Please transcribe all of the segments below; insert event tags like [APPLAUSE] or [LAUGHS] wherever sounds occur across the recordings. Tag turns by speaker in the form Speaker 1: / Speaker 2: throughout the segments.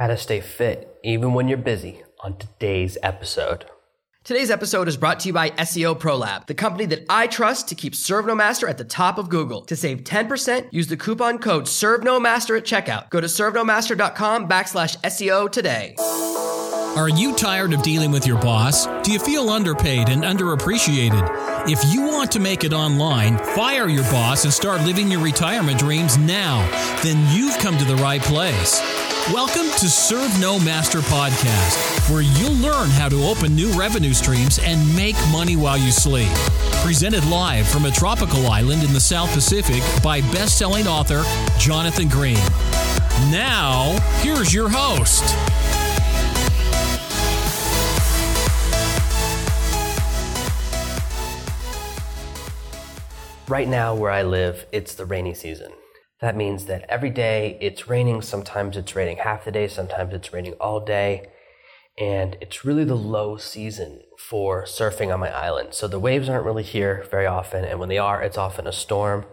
Speaker 1: how to stay fit even when you're busy on today's episode.
Speaker 2: Today's episode is brought to you by SEO ProLab, the company that I trust to keep ServeNoMaster at the top of Google. To save 10%, use the coupon code ServeNoMaster at checkout. Go to servenomaster.com backslash SEO today.
Speaker 3: Are you tired of dealing with your boss? Do you feel underpaid and underappreciated? If you want to make it online, fire your boss and start living your retirement dreams now, then you've come to the right place. Welcome to Serve No Master Podcast, where you'll learn how to open new revenue streams and make money while you sleep. Presented live from a tropical island in the South Pacific by best selling author Jonathan Green. Now, here's your host.
Speaker 1: Right now, where I live, it's the rainy season. That means that every day it's raining. Sometimes it's raining half the day, sometimes it's raining all day. And it's really the low season for surfing on my island. So the waves aren't really here very often. And when they are, it's often a storm.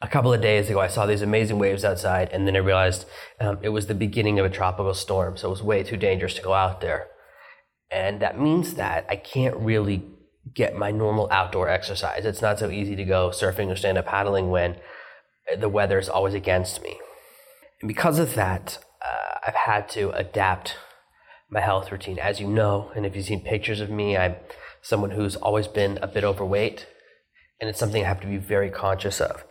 Speaker 1: A couple of days ago, I saw these amazing waves outside, and then I realized um, it was the beginning of a tropical storm. So it was way too dangerous to go out there. And that means that I can't really get my normal outdoor exercise. It's not so easy to go surfing or stand up paddling when the weather is always against me. And because of that, uh, I've had to adapt my health routine. As you know, and if you've seen pictures of me, I'm someone who's always been a bit overweight, and it's something I have to be very conscious of.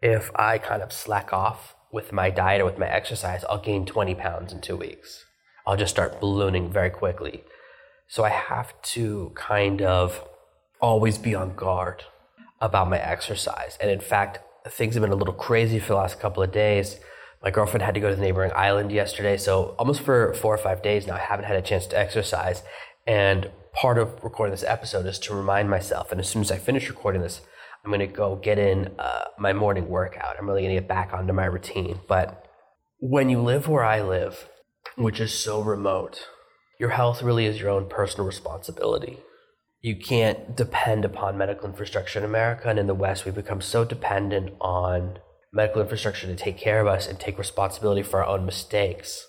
Speaker 1: If I kind of slack off with my diet or with my exercise, I'll gain 20 pounds in two weeks. I'll just start ballooning very quickly. So I have to kind of always be on guard about my exercise. And in fact, things have been a little crazy for the last couple of days. My girlfriend had to go to the neighboring island yesterday, so almost for four or five days now, I haven't had a chance to exercise. And part of recording this episode is to remind myself, and as soon as I finish recording this, I'm going to go get in uh, my morning workout. I'm really going to get back onto my routine. But when you live where I live, which is so remote, your health really is your own personal responsibility you can't depend upon medical infrastructure in America and in the West. We've become so dependent on medical infrastructure to take care of us and take responsibility for our own mistakes.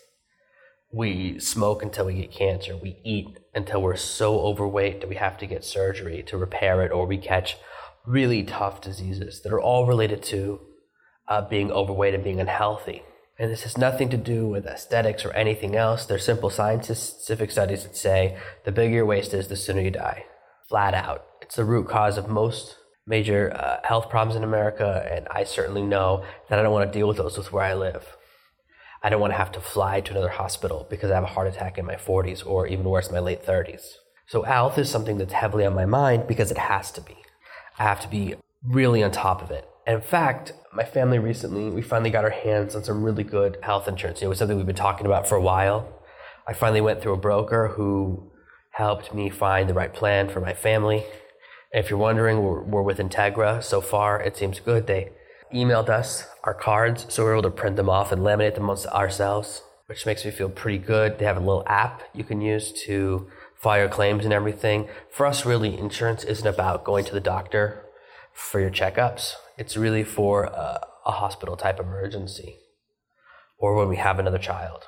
Speaker 1: We smoke until we get cancer. We eat until we're so overweight that we have to get surgery to repair it, or we catch really tough diseases that are all related to uh, being overweight and being unhealthy. And this has nothing to do with aesthetics or anything else. There's simple scientific studies that say the bigger your waist is, the sooner you die flat out. It's the root cause of most major uh, health problems in America, and I certainly know that I don't want to deal with those with where I live. I don't want to have to fly to another hospital because I have a heart attack in my 40s or even worse, my late 30s. So, health is something that's heavily on my mind because it has to be. I have to be really on top of it. And in fact, my family recently, we finally got our hands on some really good health insurance. It was something we've been talking about for a while. I finally went through a broker who helped me find the right plan for my family. If you're wondering, we're, we're with Integra. So far, it seems good. They emailed us our cards, so we are able to print them off and laminate them ourselves, which makes me feel pretty good. They have a little app you can use to file your claims and everything. For us, really, insurance isn't about going to the doctor for your checkups. It's really for a, a hospital type emergency or when we have another child.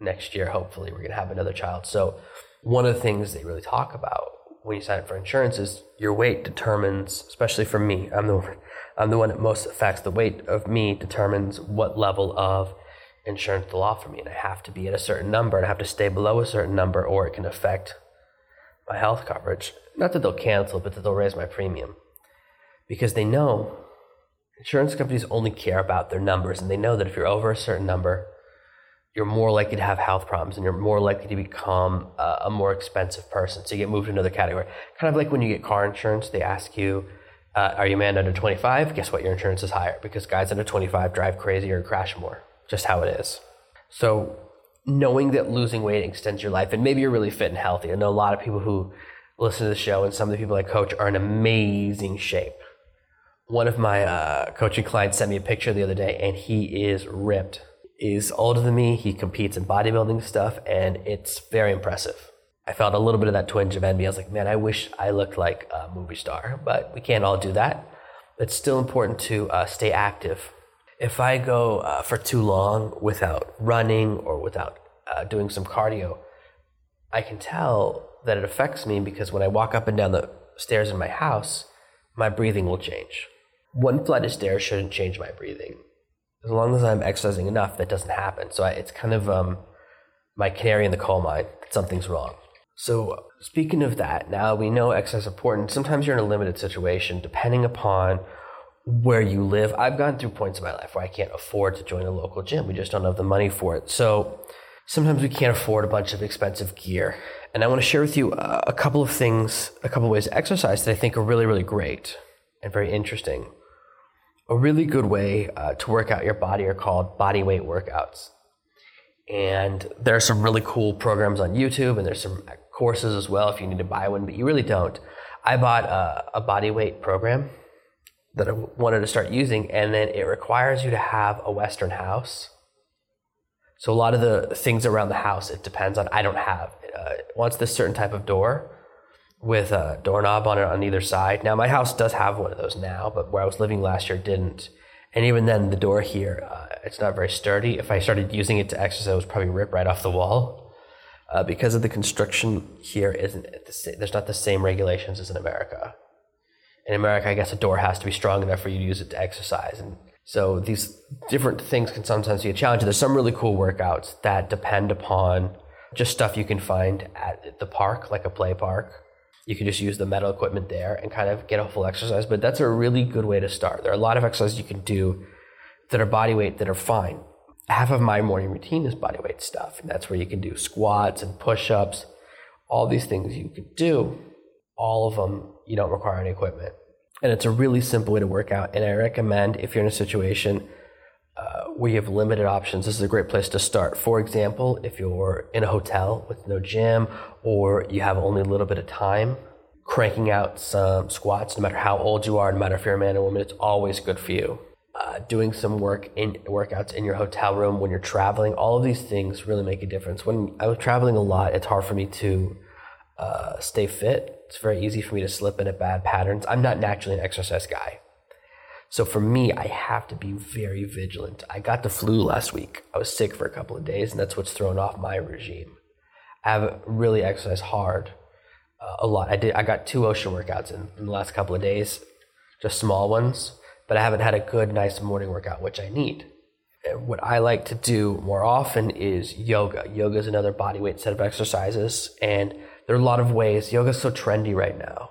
Speaker 1: Next year, hopefully, we're going to have another child. So one of the things they really talk about when you sign up for insurance is your weight determines, especially for me, I'm the, [LAUGHS] I'm the one that most affects the weight of me determines what level of insurance they'll offer me. And I have to be at a certain number and I have to stay below a certain number or it can affect my health coverage. Not that they'll cancel, but that they'll raise my premium. Because they know insurance companies only care about their numbers and they know that if you're over a certain number, you're more likely to have health problems and you're more likely to become a, a more expensive person. So you get moved to another category. Kind of like when you get car insurance, they ask you, uh, are you a man under 25? Guess what? Your insurance is higher because guys under 25 drive crazier and crash more. Just how it is. So knowing that losing weight extends your life, and maybe you're really fit and healthy. I know a lot of people who listen to the show, and some of the people I coach are in amazing shape. One of my uh, coaching clients sent me a picture the other day, and he is ripped is older than me. He competes in bodybuilding stuff, and it's very impressive. I felt a little bit of that twinge of envy. I was like, man, I wish I looked like a movie star, but we can't all do that. It's still important to uh, stay active. If I go uh, for too long without running or without uh, doing some cardio, I can tell that it affects me because when I walk up and down the stairs in my house, my breathing will change. One flight of stairs shouldn't change my breathing. As long as I'm exercising enough, that doesn't happen. So I, it's kind of um, my canary in the coal mine. that Something's wrong. So speaking of that, now we know exercise is important. Sometimes you're in a limited situation, depending upon where you live. I've gone through points in my life where I can't afford to join a local gym. We just don't have the money for it. So sometimes we can't afford a bunch of expensive gear. And I want to share with you a couple of things, a couple of ways to exercise that I think are really, really great and very interesting. A really good way uh, to work out your body are called body weight workouts. And there are some really cool programs on YouTube, and there's some courses as well if you need to buy one, but you really don't. I bought a, a body weight program that I wanted to start using, and then it requires you to have a Western house. So a lot of the things around the house, it depends on. I don't have. Uh, it wants this certain type of door with a doorknob on it on either side. Now my house does have one of those now, but where I was living last year didn't. And even then, the door here, uh, it's not very sturdy. If I started using it to exercise, it would probably rip right off the wall. Uh, because of the construction here isn't the same, there's not the same regulations as in America. In America, I guess a door has to be strong enough for you to use it to exercise. And so these different things can sometimes be a challenge. There's some really cool workouts that depend upon just stuff you can find at the park, like a play park. You can just use the metal equipment there and kind of get a full exercise. But that's a really good way to start. There are a lot of exercises you can do that are body weight that are fine. Half of my morning routine is body weight stuff. And that's where you can do squats and push ups, all these things you can do. All of them, you don't require any equipment. And it's a really simple way to work out. And I recommend if you're in a situation uh, you have limited options, this is a great place to start. For example, if you're in a hotel with no gym or you have only a little bit of time, cranking out some squats, no matter how old you are, no matter if you're a man or woman, it's always good for you. Uh, doing some work in workouts in your hotel room when you're traveling, all of these things really make a difference. When I was traveling a lot, it's hard for me to uh, stay fit. It's very easy for me to slip into bad patterns. I'm not naturally an exercise guy. So for me, I have to be very vigilant. I got the flu last week. I was sick for a couple of days, and that's what's thrown off my regime. I have really exercised hard uh, a lot. I did. I got two ocean workouts in, in the last couple of days, just small ones. But I haven't had a good, nice morning workout, which I need. And what I like to do more often is yoga. Yoga is another body weight set of exercises, and there are a lot of ways. Yoga is so trendy right now.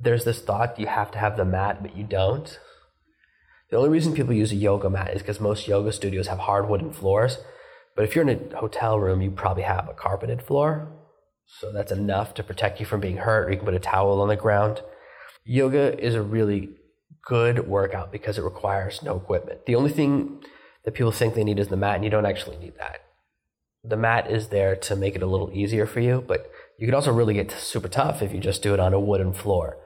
Speaker 1: There's this thought you have to have the mat, but you don't. The only reason people use a yoga mat is because most yoga studios have hard wooden floors. But if you're in a hotel room, you probably have a carpeted floor. So that's enough to protect you from being hurt, or you can put a towel on the ground. Yoga is a really good workout because it requires no equipment. The only thing that people think they need is the mat, and you don't actually need that. The mat is there to make it a little easier for you, but you can also really get super tough if you just do it on a wooden floor.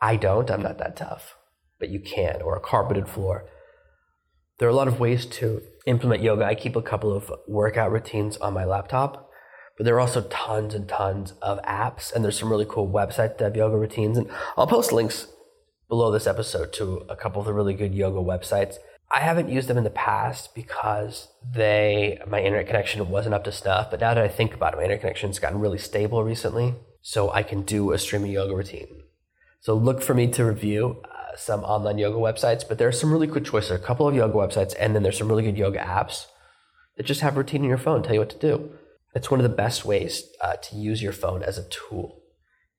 Speaker 1: I don't, I'm not that tough but you can't, or a carpeted floor. There are a lot of ways to implement yoga. I keep a couple of workout routines on my laptop, but there are also tons and tons of apps, and there's some really cool websites that have yoga routines. And I'll post links below this episode to a couple of the really good yoga websites. I haven't used them in the past because they my internet connection wasn't up to snuff. But now that I think about it, my internet connection's gotten really stable recently, so I can do a streaming yoga routine. So look for me to review some online yoga websites, but there are some really good choices. A couple of yoga websites, and then there's some really good yoga apps that just have routine in your phone, tell you what to do. It's one of the best ways uh, to use your phone as a tool.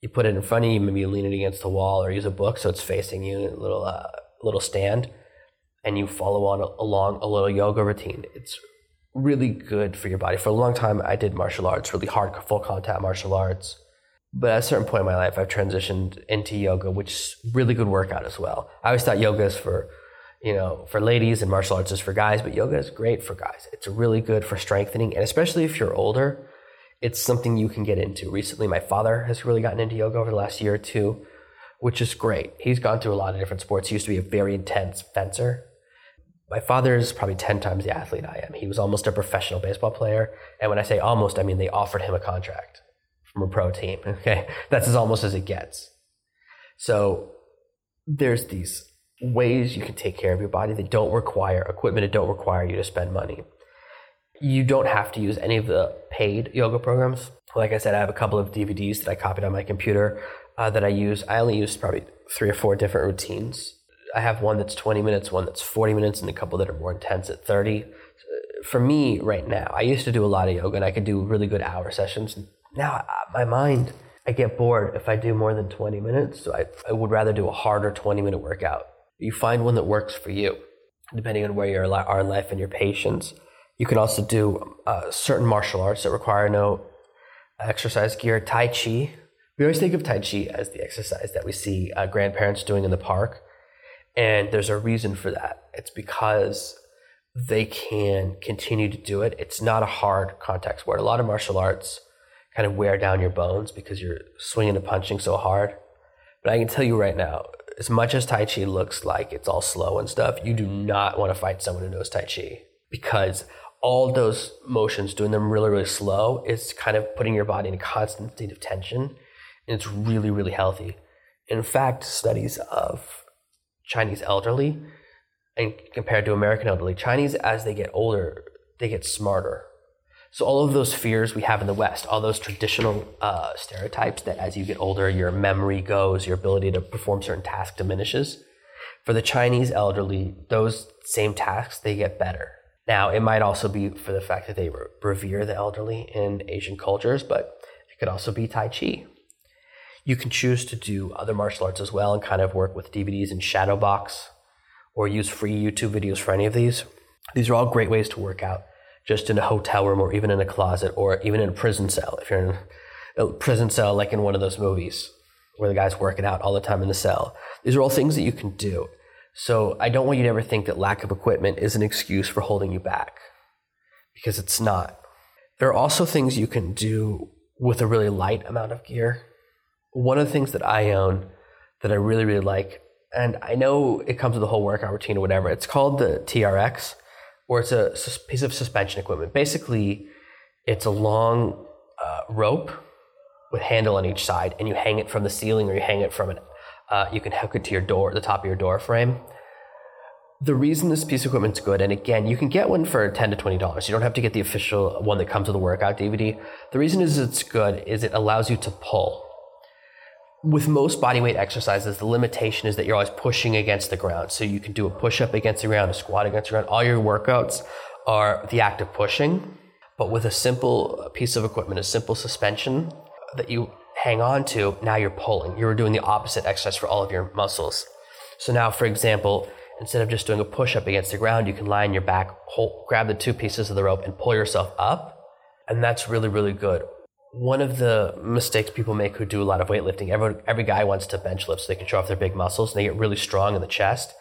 Speaker 1: You put it in front of you, maybe you lean it against the wall, or use a book so it's facing you, a little uh, little stand, and you follow on along a little yoga routine. It's really good for your body. For a long time, I did martial arts, really hard, full contact martial arts but at a certain point in my life, I've transitioned into yoga, which is really good workout as well. I always thought yoga is for, you know, for ladies and martial arts is for guys, but yoga is great for guys. It's really good for strengthening, and especially if you're older, it's something you can get into. Recently, my father has really gotten into yoga over the last year or two, which is great. He's gone through a lot of different sports. He used to be a very intense fencer. My father is probably 10 times the athlete I am. He was almost a professional baseball player. And when I say almost, I mean they offered him a contract from a pro team. [LAUGHS] Okay. That's as almost as it gets. So there's these ways you can take care of your body that don't require equipment, that don't require you to spend money. You don't have to use any of the paid yoga programs. Like I said, I have a couple of DVDs that I copied on my computer uh, that I use. I only use probably three or four different routines. I have one that's 20 minutes, one that's 40 minutes, and a couple that are more intense at 30. For me, right now, I used to do a lot of yoga and I could do really good hour sessions. Now, my mind, I get bored if I do more than 20 minutes. So I, I would rather do a harder 20 minute workout. You find one that works for you, depending on where you are in life and your patience. You can also do uh, certain martial arts that require no exercise gear. Tai Chi. We always think of Tai Chi as the exercise that we see uh, grandparents doing in the park. And there's a reason for that. It's because they can continue to do it. It's not a hard contact sport. A lot of martial arts kind of wear down your bones because you're swinging and punching so hard. But I can tell you right now, as much as Tai Chi looks like it's all slow and stuff, you do not want to fight someone who knows Tai Chi because all those motions, doing them really, really slow, is kind of putting your body in a constant state of tension. And it's really, really healthy. In fact, studies of Chinese elderly and compared to American elderly, Chinese, as they get older, they get smarter. So all of those fears we have in the West, all those traditional uh, stereotypes that as you get older, your memory goes, your ability to perform certain tasks diminishes. For the Chinese elderly, those same tasks, they get better. Now, it might also be for the fact that they revere the elderly in Asian cultures, but it could also be Tai Chi. You can choose to do other martial arts as well and kind of work with DVDs and Shadowbox or use free YouTube videos for any of these. These are all great ways to work out just in a hotel room or even in a closet or even in a prison cell. If you're in a prison cell, like in one of those movies where the guy's working out all the time in the cell, these are all things that you can do. So I don't want you to ever think that lack of equipment is an excuse for holding you back because it's not. There are also things you can do with a really light amount of gear. One of the things that I own that I really, really like, and I know it comes with a whole workout routine or whatever, it's called the TRX, or it's a piece of suspension equipment. Basically, it's a long uh, rope with handle on each side, and you hang it from the ceiling or you hang it from an uh, you can hook it to your door, the top of your door frame. The reason this piece of equipment's good, and again, you can get one for ten to twenty dollars. You don't have to get the official one that comes with the workout DVD. The reason is it's good is it allows you to pull. With most bodyweight exercises, the limitation is that you're always pushing against the ground. So you can do a push up against the ground, a squat against the ground. All your workouts are the act of pushing. But with a simple piece of equipment, a simple suspension that you hang on to, now you're pulling. You're doing the opposite exercise for all of your muscles. So now, for example, instead of just doing a push up against the ground, you can lie on your back, hold, grab the two pieces of the rope, and pull yourself up. And that's really, really good. One of the mistakes people make who do a lot of weightlifting, every, every guy wants to bench lift so they can show off their big muscles and they get really strong in the chest.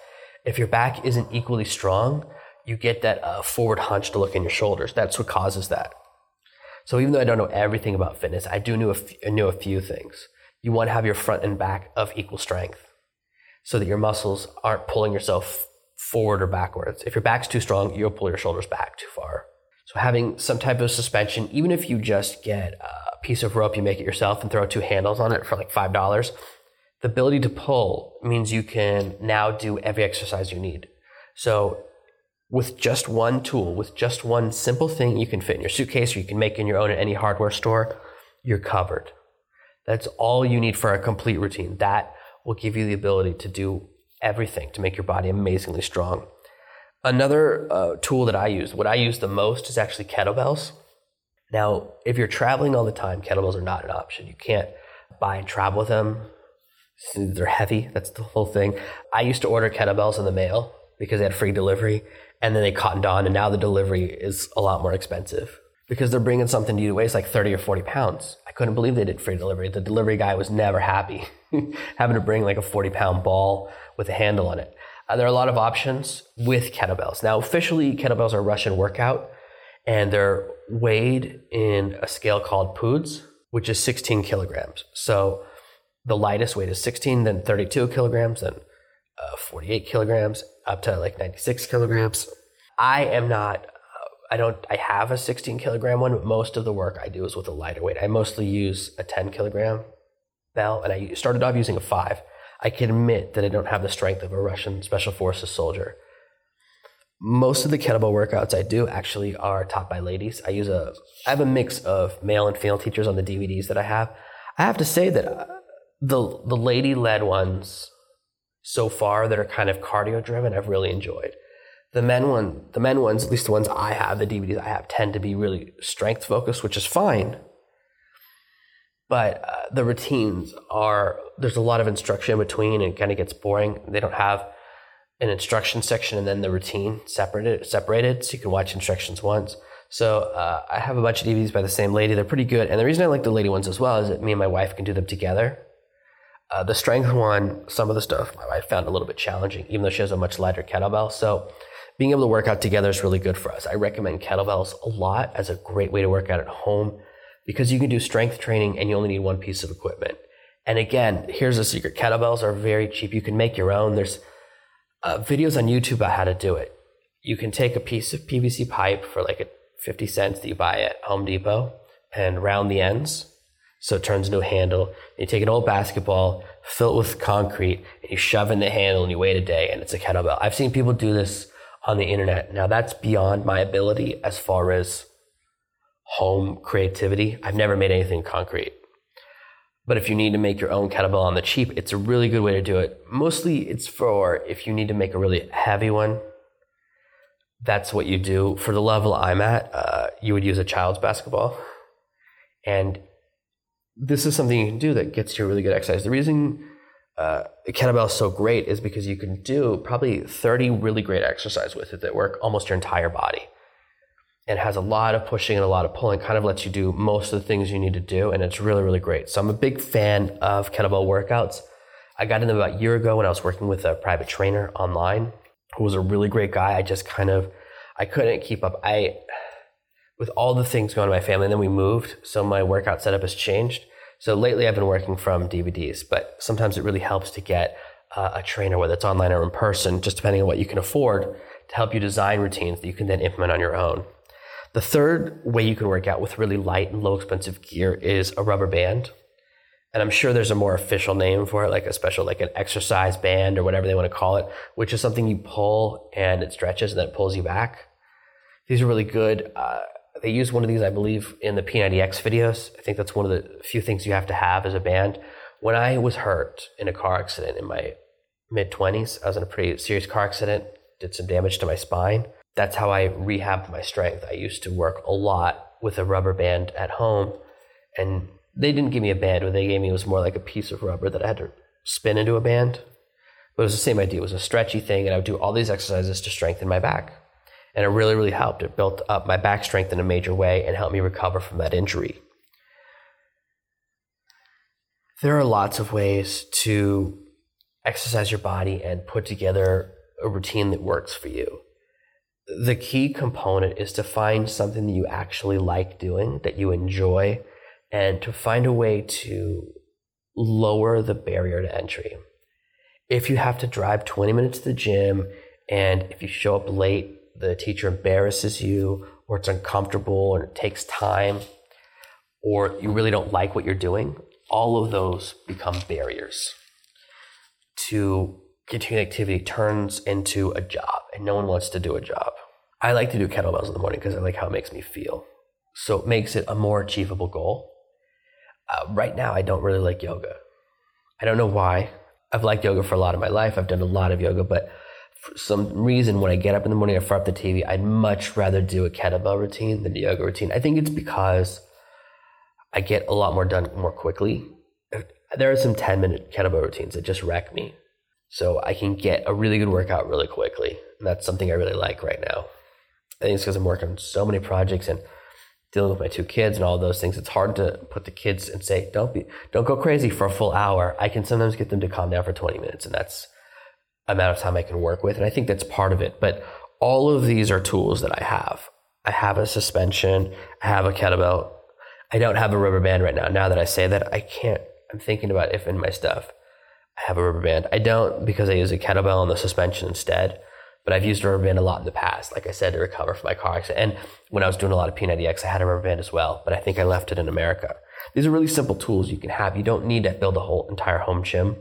Speaker 1: If your back isn't equally strong, you get that uh, forward hunched look in your shoulders. That's what causes that. So even though I don't know everything about fitness, I do know a, f- know a few things. You want to have your front and back of equal strength so that your muscles aren't pulling yourself forward or backwards. If your back's too strong, you'll pull your shoulders back too far. So having some type of suspension, even if you just get a piece of rope, you make it yourself and throw two handles on it for like $5, the ability to pull means you can now do every exercise you need. So with just one tool, with just one simple thing you can fit in your suitcase or you can make in your own at any hardware store, you're covered. That's all you need for a complete routine. That will give you the ability to do everything to make your body amazingly strong. Another uh, tool that I use, what I use the most is actually kettlebells. Now, if you're traveling all the time, kettlebells are not an option. You can't buy and travel with them. They're heavy. That's the whole thing. I used to order kettlebells in the mail because they had free delivery and then they cottoned on, and now the delivery is a lot more expensive because they're bringing something to you that weighs like 30 or 40 pounds. I couldn't believe they did free delivery. The delivery guy was never happy [LAUGHS] having to bring like a 40 pound ball with a handle on it. Uh, there are a lot of options with kettlebells. Now, officially, kettlebells are Russian workout and they're weighed in a scale called poods, which is 16 kilograms. So the lightest weight is 16, then 32 kilograms, then uh, 48 kilograms up to like 96 kilograms. I am not, uh, I don't, I have a 16 kilogram one, but most of the work I do is with a lighter weight. I mostly use a 10 kilogram bell, and I started off using a five. I can admit that I don't have the strength of a Russian special forces soldier. Most of the kettlebell workouts I do actually are taught by ladies. I use a I have a mix of male and female teachers on the DVDs that I have. I have to say that uh, the the lady led ones so far that are kind of cardio driven I've really enjoyed. The men one the men ones, at least the ones I have, the DVDs I have tend to be really strength focused, which is fine. But uh, the routines are there's a lot of instruction in between and it kind of gets boring. They don't have an instruction section and then the routine separated separated so you can watch instructions once. So uh, I have a bunch of DVDs by the same lady. They're pretty good, and the reason I like the lady ones as well is that me and my wife can do them together. Uh, the strength one, some of the stuff wife found a little bit challenging, even though she has a much lighter kettlebell. So being able to work out together is really good for us. I recommend kettlebells a lot as a great way to work out at home because you can do strength training and you only need one piece of equipment. And again, here's a secret: kettlebells are very cheap. You can make your own. There's uh, videos on YouTube about how to do it. You can take a piece of PVC pipe for like a 50 cents that you buy at Home Depot and round the ends so it turns into a handle. You take an old basketball, fill it with concrete, and you shove in the handle and you wait a day and it's a kettlebell. I've seen people do this on the internet. Now that's beyond my ability as far as home creativity. I've never made anything concrete. But if you need to make your own kettlebell on the cheap, it's a really good way to do it. Mostly it's for if you need to make a really heavy one. That's what you do. For the level I'm at, uh, you would use a child's basketball. And this is something you can do that gets you a really good exercise. The reason uh, kettlebell is so great is because you can do probably 30 really great exercises with it that work almost your entire body and has a lot of pushing and a lot of pulling, kind of lets you do most of the things you need to do. And it's really, really great. So I'm a big fan of kettlebell workouts. I got into them about a year ago when I was working with a private trainer online who was a really great guy. I just kind of, I couldn't keep up. I, with all the things going on in my family, and then we moved. So my workout setup has changed. So lately I've been working from DVDs, but sometimes it really helps to get uh, a trainer, whether it's online or in person, just depending on what you can afford, to help you design routines that you can then implement on your own. The third way you can work out with really light and low expensive gear is a rubber band. And I'm sure there's a more official name for it, like a special, like an exercise band or whatever they want to call it, which is something you pull and it stretches and then it pulls you back. These are really good. Uh, they use one of these, I believe, in the P90X videos. I think that's one of the few things you have to have as a band. When I was hurt in a car accident in my mid 20s, I was in a pretty serious car accident, did some damage to my spine that's how I rehabbed my strength. I used to work a lot with a rubber band at home, and they didn't give me a band. What they gave me was more like a piece of rubber that I had to spin into a band. But it was the same idea. It was a stretchy thing, and I would do all these exercises to strengthen my back. And it really, really helped. It built up my back strength in a major way and helped me recover from that injury. There are lots of ways to exercise your body and put together a routine that works for you the key component is to find something that you actually like doing, that you enjoy, and to find a way to lower the barrier to entry. If you have to drive 20 minutes to the gym and if you show up late, the teacher embarrasses you, or it's uncomfortable, or it takes time, or you really don't like what you're doing, all of those become barriers to continuing activity turns into a job and no one wants to do a job. I like to do kettlebells in the morning because I like how it makes me feel. So it makes it a more achievable goal. Uh, right now, I don't really like yoga. I don't know why. I've liked yoga for a lot of my life. I've done a lot of yoga, but for some reason, when I get up in the morning, I fire up the TV, I'd much rather do a kettlebell routine than a yoga routine. I think it's because I get a lot more done more quickly. There are some 10 minute kettlebell routines that just wreck me. So I can get a really good workout really quickly. And that's something I really like right now. I think it's because I'm working on so many projects and dealing with my two kids and all those things. It's hard to put the kids and say, don't be, don't go crazy for a full hour. I can sometimes get them to calm down for 20 minutes and that's amount of time I can work with. And I think that's part of it. But all of these are tools that I have. I have a suspension. I have a kettlebell. I don't have a rubber band right now. Now that I say that, I can't, I'm thinking about if in my stuff I have a rubber band. I don't because I use a kettlebell on the suspension instead. But I've used a rubber band a lot in the past, like I said, to recover from my car accident. And when I was doing a lot of P90X, I had a rubber band as well, but I think I left it in America. These are really simple tools you can have. You don't need to build a whole entire home gym.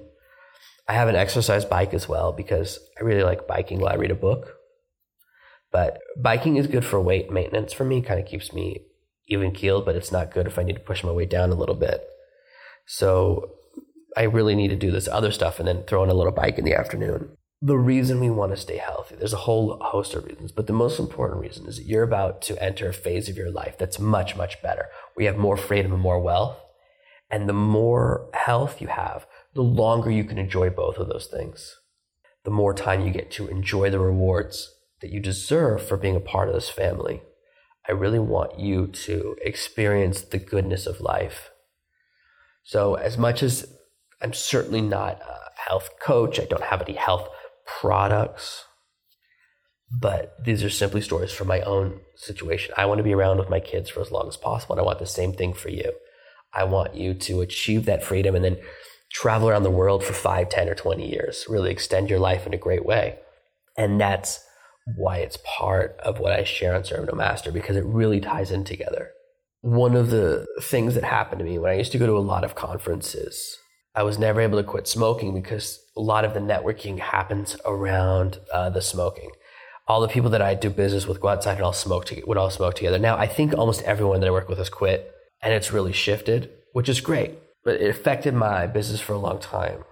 Speaker 1: I have an exercise bike as well because I really like biking while I read a book. But biking is good for weight maintenance for me, kind of keeps me even keeled, but it's not good if I need to push my weight down a little bit. So I really need to do this other stuff and then throw in a little bike in the afternoon. The reason we want to stay healthy, there's a whole host of reasons, but the most important reason is that you're about to enter a phase of your life that's much, much better. We have more freedom and more wealth. And the more health you have, the longer you can enjoy both of those things. The more time you get to enjoy the rewards that you deserve for being a part of this family. I really want you to experience the goodness of life. So, as much as I'm certainly not a health coach, I don't have any health products, but these are simply stories from my own situation. I want to be around with my kids for as long as possible, and I want the same thing for you. I want you to achieve that freedom and then travel around the world for 5, 10, or 20 years, really extend your life in a great way. And that's why it's part of what I share on Serve No Master because it really ties in together. One of the things that happened to me when I used to go to a lot of conferences, I was never able to quit smoking because a lot of the networking happens around uh, the smoking. All the people that I do business with go outside and all smoke to, would all smoke together. Now I think almost everyone that I work with has quit, and it's really shifted, which is great. But it affected my business for a long time,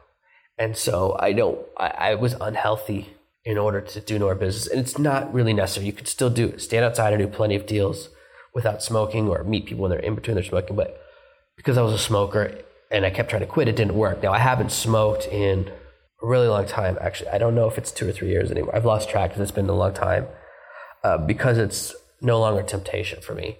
Speaker 1: and so I don't. I, I was unhealthy in order to do more business, and it's not really necessary. You could still do it. Stand outside and do plenty of deals without smoking, or meet people when they're in between their smoking. But because I was a smoker and I kept trying to quit, it didn't work. Now I haven't smoked in a really long time. Actually, I don't know if it's two or three years anymore. I've lost track because it's been a long time. Uh, because it's no longer temptation for me.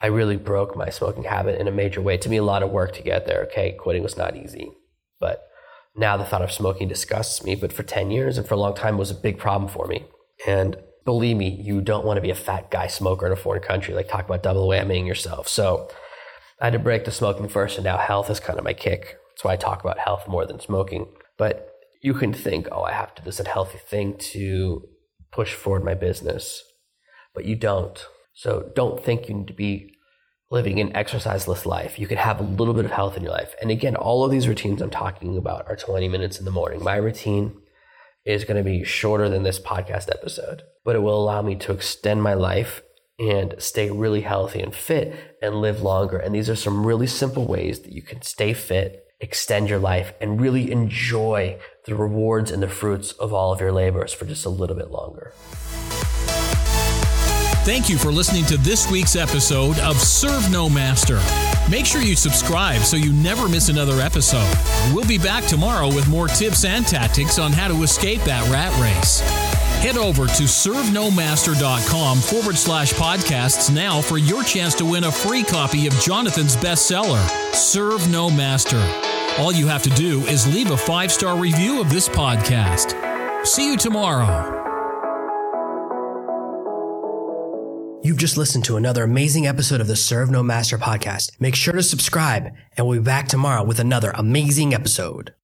Speaker 1: I really broke my smoking habit in a major way. Took me a lot of work to get there. Okay, quitting was not easy, but now the thought of smoking disgusts me. But for ten years and for a long time, it was a big problem for me. And believe me, you don't want to be a fat guy smoker in a foreign country. Like talk about double whammying yourself. So I had to break the smoking first, and now health is kind of my kick. That's why I talk about health more than smoking. But you can think, oh, I have to, do this is a healthy thing to push forward my business, but you don't. So don't think you need to be living an exerciseless life. You can have a little bit of health in your life. And again, all of these routines I'm talking about are 20 minutes in the morning. My routine is going to be shorter than this podcast episode, but it will allow me to extend my life and stay really healthy and fit and live longer. And these are some really simple ways that you can stay fit extend your life and really enjoy the rewards and the fruits of all of your labors for just a little bit longer.
Speaker 3: Thank you for listening to this week's episode of Serve No Master. Make sure you subscribe so you never miss another episode. We'll be back tomorrow with more tips and tactics on how to escape that rat race. Head over to servenomaster.com forward slash podcasts now for your chance to win a free copy of Jonathan's bestseller, Serve No Master. All you have to do is leave a five star review of this podcast. See you tomorrow.
Speaker 2: You've just listened to another amazing episode of the Serve No Master podcast. Make sure to subscribe, and we'll be back tomorrow with another amazing episode.